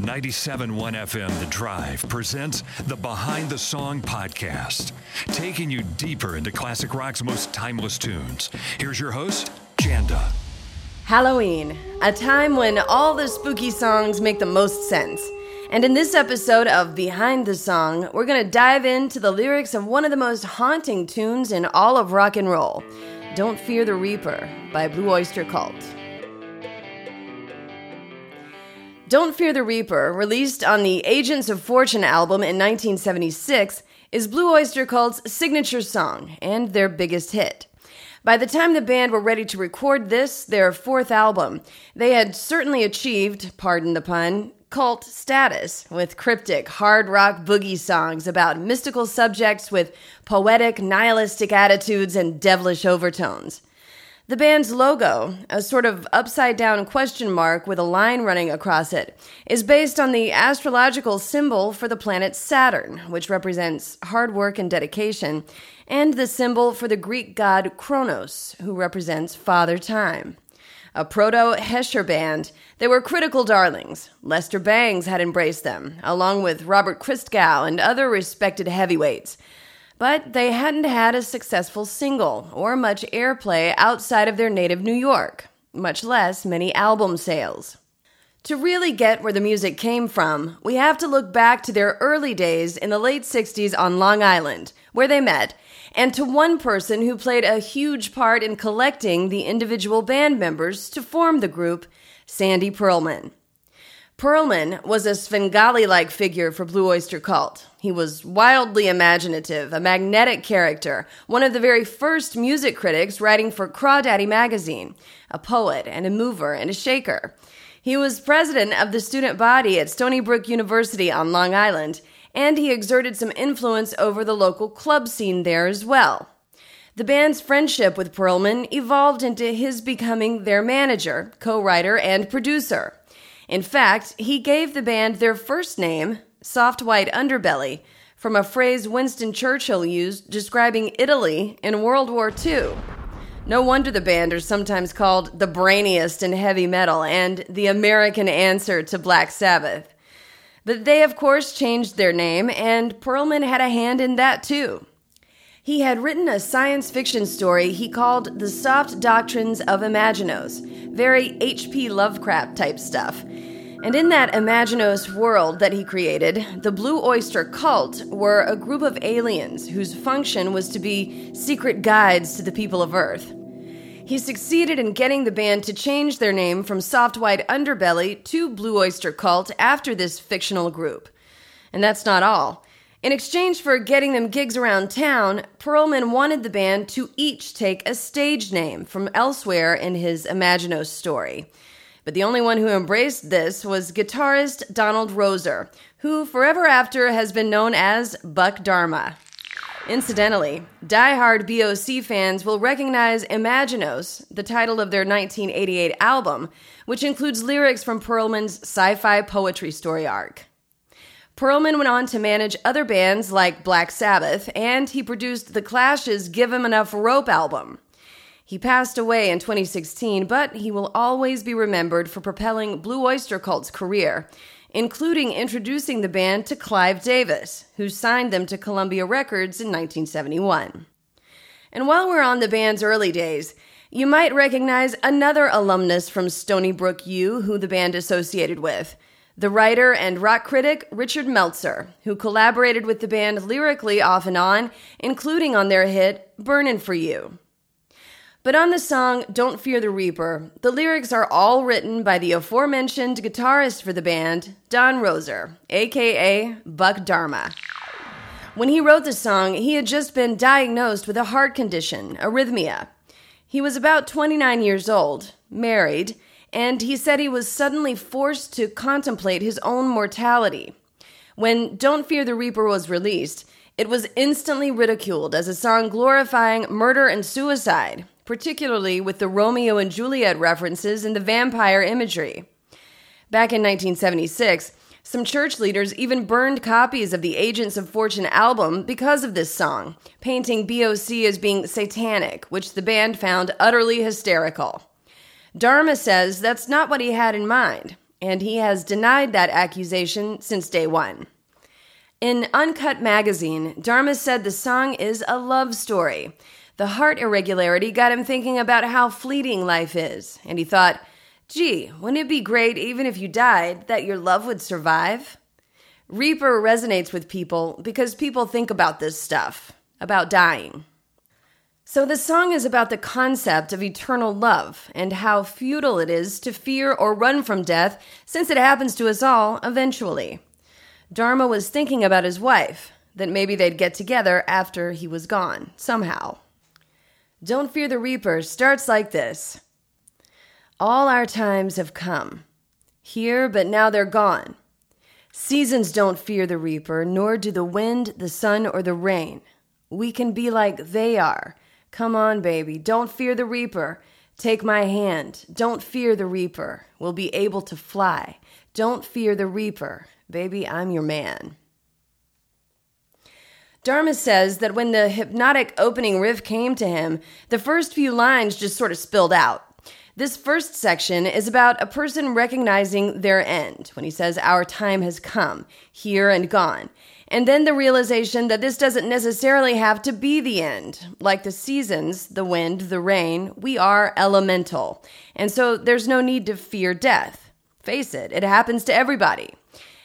97.1 FM The Drive presents the Behind the Song podcast, taking you deeper into classic rock's most timeless tunes. Here's your host, Janda. Halloween, a time when all the spooky songs make the most sense. And in this episode of Behind the Song, we're going to dive into the lyrics of one of the most haunting tunes in all of rock and roll Don't Fear the Reaper by Blue Oyster Cult. Don't Fear the Reaper, released on the Agents of Fortune album in 1976, is Blue Oyster Cult's signature song and their biggest hit. By the time the band were ready to record this, their fourth album, they had certainly achieved, pardon the pun, cult status with cryptic hard rock boogie songs about mystical subjects with poetic nihilistic attitudes and devilish overtones. The band's logo, a sort of upside down question mark with a line running across it, is based on the astrological symbol for the planet Saturn, which represents hard work and dedication, and the symbol for the Greek god Kronos, who represents Father Time. A proto Hesher band, they were critical darlings. Lester Bangs had embraced them, along with Robert Christgau and other respected heavyweights. But they hadn't had a successful single or much airplay outside of their native New York, much less many album sales. To really get where the music came from, we have to look back to their early days in the late 60s on Long Island, where they met, and to one person who played a huge part in collecting the individual band members to form the group, Sandy Pearlman. Pearlman was a Svengali like figure for Blue Oyster Cult. He was wildly imaginative, a magnetic character, one of the very first music critics writing for Crawdaddy magazine, a poet and a mover and a shaker. He was president of the student body at Stony Brook University on Long Island, and he exerted some influence over the local club scene there as well. The band's friendship with Pearlman evolved into his becoming their manager, co writer, and producer. In fact, he gave the band their first name, soft white underbelly, from a phrase Winston Churchill used describing Italy in World War II. No wonder the band are sometimes called the brainiest in heavy metal and the American answer to Black Sabbath. But they, of course, changed their name, and Pearlman had a hand in that too. He had written a science fiction story he called The Soft Doctrines of Imaginos, very H.P. Lovecraft type stuff. And in that Imaginos world that he created, the Blue Oyster Cult were a group of aliens whose function was to be secret guides to the people of Earth. He succeeded in getting the band to change their name from Soft White Underbelly to Blue Oyster Cult after this fictional group. And that's not all. In exchange for getting them gigs around town, Pearlman wanted the band to each take a stage name from elsewhere in his Imaginos story. But the only one who embraced this was guitarist Donald Roeser, who forever after has been known as Buck Dharma. Incidentally, die-hard BOC fans will recognize Imaginos, the title of their 1988 album, which includes lyrics from Pearlman's sci fi poetry story arc. Pearlman went on to manage other bands like Black Sabbath, and he produced The Clash's Give 'Em Enough Rope album. He passed away in 2016, but he will always be remembered for propelling Blue Oyster Cult's career, including introducing the band to Clive Davis, who signed them to Columbia Records in 1971. And while we're on the band's early days, you might recognize another alumnus from Stony Brook U who the band associated with the writer and rock critic Richard Meltzer, who collaborated with the band lyrically off and on, including on their hit Burnin' for You. But on the song Don't Fear the Reaper, the lyrics are all written by the aforementioned guitarist for the band, Don Roeser, aka Buck Dharma. When he wrote the song, he had just been diagnosed with a heart condition, arrhythmia. He was about 29 years old, married, and he said he was suddenly forced to contemplate his own mortality. When Don't Fear the Reaper was released, it was instantly ridiculed as a song glorifying murder and suicide, particularly with the Romeo and Juliet references and the vampire imagery. Back in 1976, some church leaders even burned copies of the Agents of Fortune album because of this song, painting BOC as being satanic, which the band found utterly hysterical. Dharma says that's not what he had in mind, and he has denied that accusation since day one. In Uncut Magazine, Dharma said the song is a love story. The heart irregularity got him thinking about how fleeting life is, and he thought, gee, wouldn't it be great even if you died that your love would survive? Reaper resonates with people because people think about this stuff, about dying. So, the song is about the concept of eternal love and how futile it is to fear or run from death since it happens to us all eventually. Dharma was thinking about his wife, that maybe they'd get together after he was gone, somehow. Don't Fear the Reaper starts like this All our times have come. Here, but now they're gone. Seasons don't fear the reaper, nor do the wind, the sun, or the rain. We can be like they are Come on, baby. Don't fear the reaper. Take my hand. Don't fear the reaper. We'll be able to fly. Don't fear the reaper. Baby, I'm your man. Dharma says that when the hypnotic opening riff came to him, the first few lines just sort of spilled out. This first section is about a person recognizing their end when he says, Our time has come, here and gone. And then the realization that this doesn't necessarily have to be the end. Like the seasons, the wind, the rain, we are elemental. And so there's no need to fear death. Face it, it happens to everybody.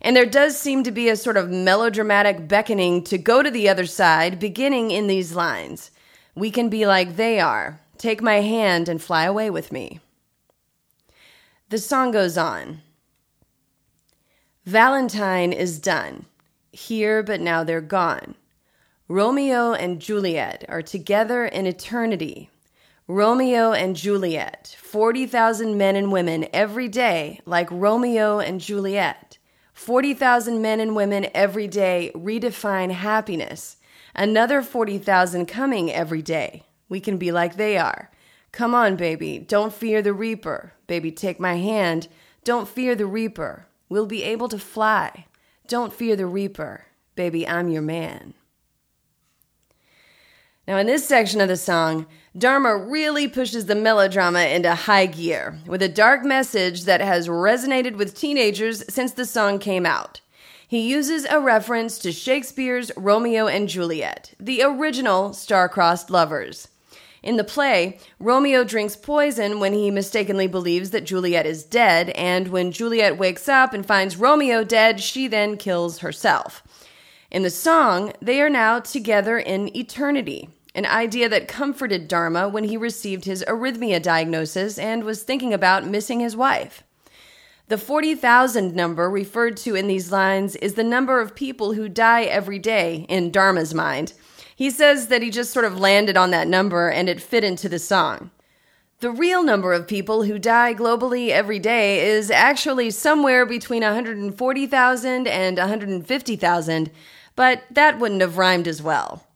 And there does seem to be a sort of melodramatic beckoning to go to the other side, beginning in these lines We can be like they are. Take my hand and fly away with me. The song goes on Valentine is done here, but now they're gone. Romeo and Juliet are together in eternity. Romeo and Juliet, 40,000 men and women every day, like Romeo and Juliet. 40,000 men and women every day redefine happiness. Another 40,000 coming every day. We can be like they are. Come on, baby. Don't fear the reaper. Baby, take my hand. Don't fear the reaper. We'll be able to fly. Don't fear the reaper. Baby, I'm your man. Now, in this section of the song, Dharma really pushes the melodrama into high gear with a dark message that has resonated with teenagers since the song came out. He uses a reference to Shakespeare's Romeo and Juliet, the original star-crossed lovers. In the play, Romeo drinks poison when he mistakenly believes that Juliet is dead, and when Juliet wakes up and finds Romeo dead, she then kills herself. In the song, they are now together in eternity, an idea that comforted Dharma when he received his arrhythmia diagnosis and was thinking about missing his wife. The 40,000 number referred to in these lines is the number of people who die every day in Dharma's mind. He says that he just sort of landed on that number and it fit into the song. The real number of people who die globally every day is actually somewhere between 140,000 and 150,000, but that wouldn't have rhymed as well.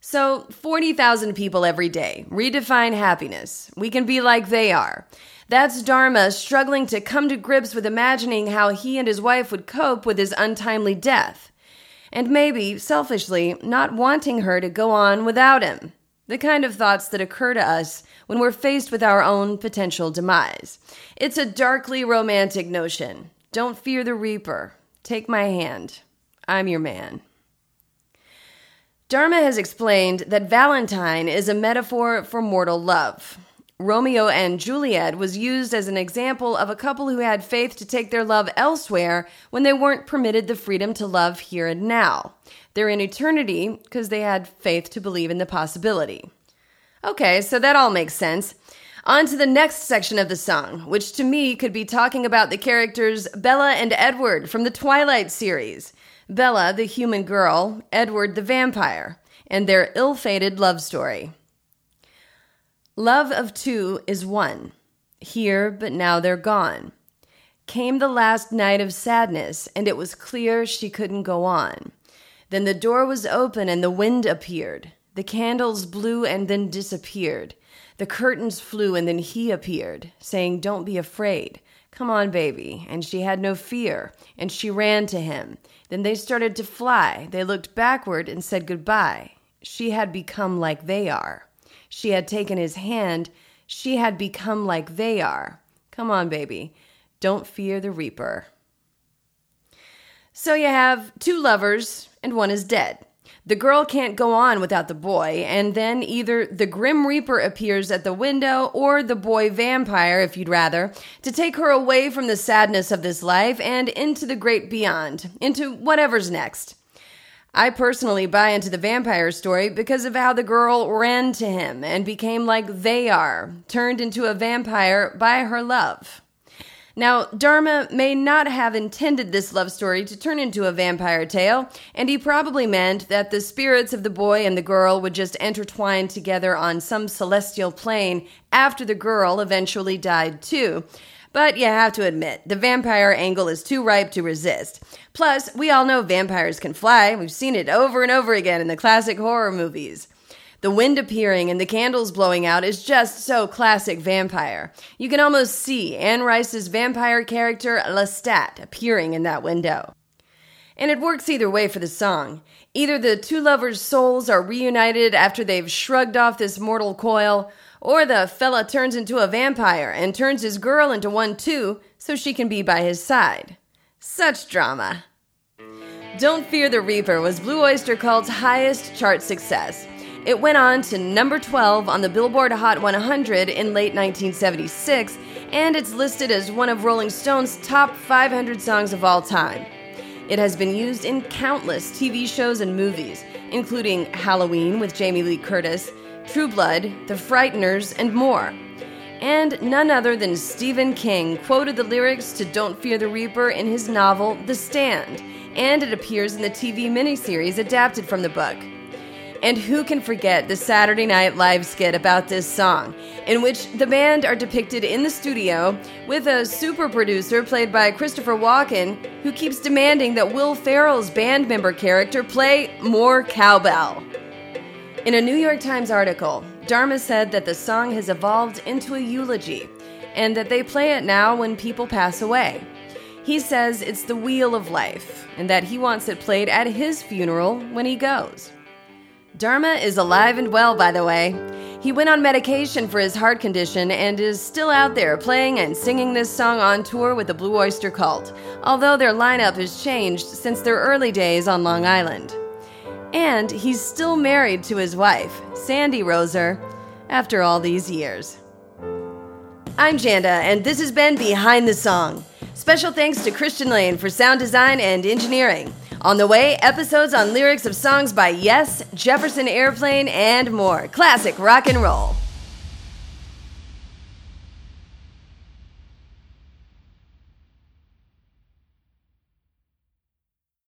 So, 40,000 people every day. Redefine happiness. We can be like they are. That's Dharma struggling to come to grips with imagining how he and his wife would cope with his untimely death and maybe, selfishly, not wanting her to go on without him. The kind of thoughts that occur to us when we're faced with our own potential demise. It's a darkly romantic notion. Don't fear the reaper. Take my hand. I'm your man. Dharma has explained that Valentine is a metaphor for mortal love. Romeo and Juliet was used as an example of a couple who had faith to take their love elsewhere when they weren't permitted the freedom to love here and now. They're in eternity because they had faith to believe in the possibility. Okay, so that all makes sense. On to the next section of the song, which to me could be talking about the characters Bella and Edward from the Twilight series. Bella, the human girl, Edward, the vampire, and their ill fated love story. Love of two is one. Here, but now they're gone. Came the last night of sadness, and it was clear she couldn't go on. Then the door was open and the wind appeared. The candles blew and then disappeared. The curtains flew and then he appeared, saying, Don't be afraid. Come on, baby. And she had no fear, and she ran to him. Then they started to fly. They looked backward and said goodbye. She had become like they are. She had taken his hand. She had become like they are. Come on, baby. Don't fear the reaper. So you have two lovers, and one is dead. The girl can't go on without the boy, and then either the Grim Reaper appears at the window or the boy vampire, if you'd rather, to take her away from the sadness of this life and into the great beyond, into whatever's next. I personally buy into the vampire story because of how the girl ran to him and became like they are, turned into a vampire by her love. Now, Dharma may not have intended this love story to turn into a vampire tale, and he probably meant that the spirits of the boy and the girl would just intertwine together on some celestial plane after the girl eventually died too. But you have to admit, the vampire angle is too ripe to resist. Plus, we all know vampires can fly. We've seen it over and over again in the classic horror movies. The wind appearing and the candles blowing out is just so classic vampire. You can almost see Anne Rice's vampire character Lestat appearing in that window. And it works either way for the song. Either the two lovers' souls are reunited after they've shrugged off this mortal coil, or the fella turns into a vampire and turns his girl into one too so she can be by his side. Such drama. Don't Fear the Reaper was Blue Oyster Cult's highest chart success. It went on to number 12 on the Billboard Hot 100 in late 1976, and it's listed as one of Rolling Stone's top 500 songs of all time. It has been used in countless TV shows and movies, including Halloween with Jamie Lee Curtis, True Blood, The Frighteners, and more. And none other than Stephen King quoted the lyrics to Don't Fear the Reaper in his novel The Stand, and it appears in the TV miniseries adapted from the book. And who can forget the Saturday Night Live skit about this song, in which the band are depicted in the studio with a super producer played by Christopher Walken who keeps demanding that Will Ferrell's band member character play more cowbell. In a New York Times article, Dharma said that the song has evolved into a eulogy and that they play it now when people pass away. He says it's the wheel of life and that he wants it played at his funeral when he goes. Dharma is alive and well, by the way. He went on medication for his heart condition and is still out there playing and singing this song on tour with the Blue Oyster Cult, although their lineup has changed since their early days on Long Island. And he's still married to his wife, Sandy Roeser, after all these years. I'm Janda, and this has been Behind the Song. Special thanks to Christian Lane for sound design and engineering. On the way, episodes on lyrics of songs by Yes, Jefferson Airplane, and more. Classic rock and roll.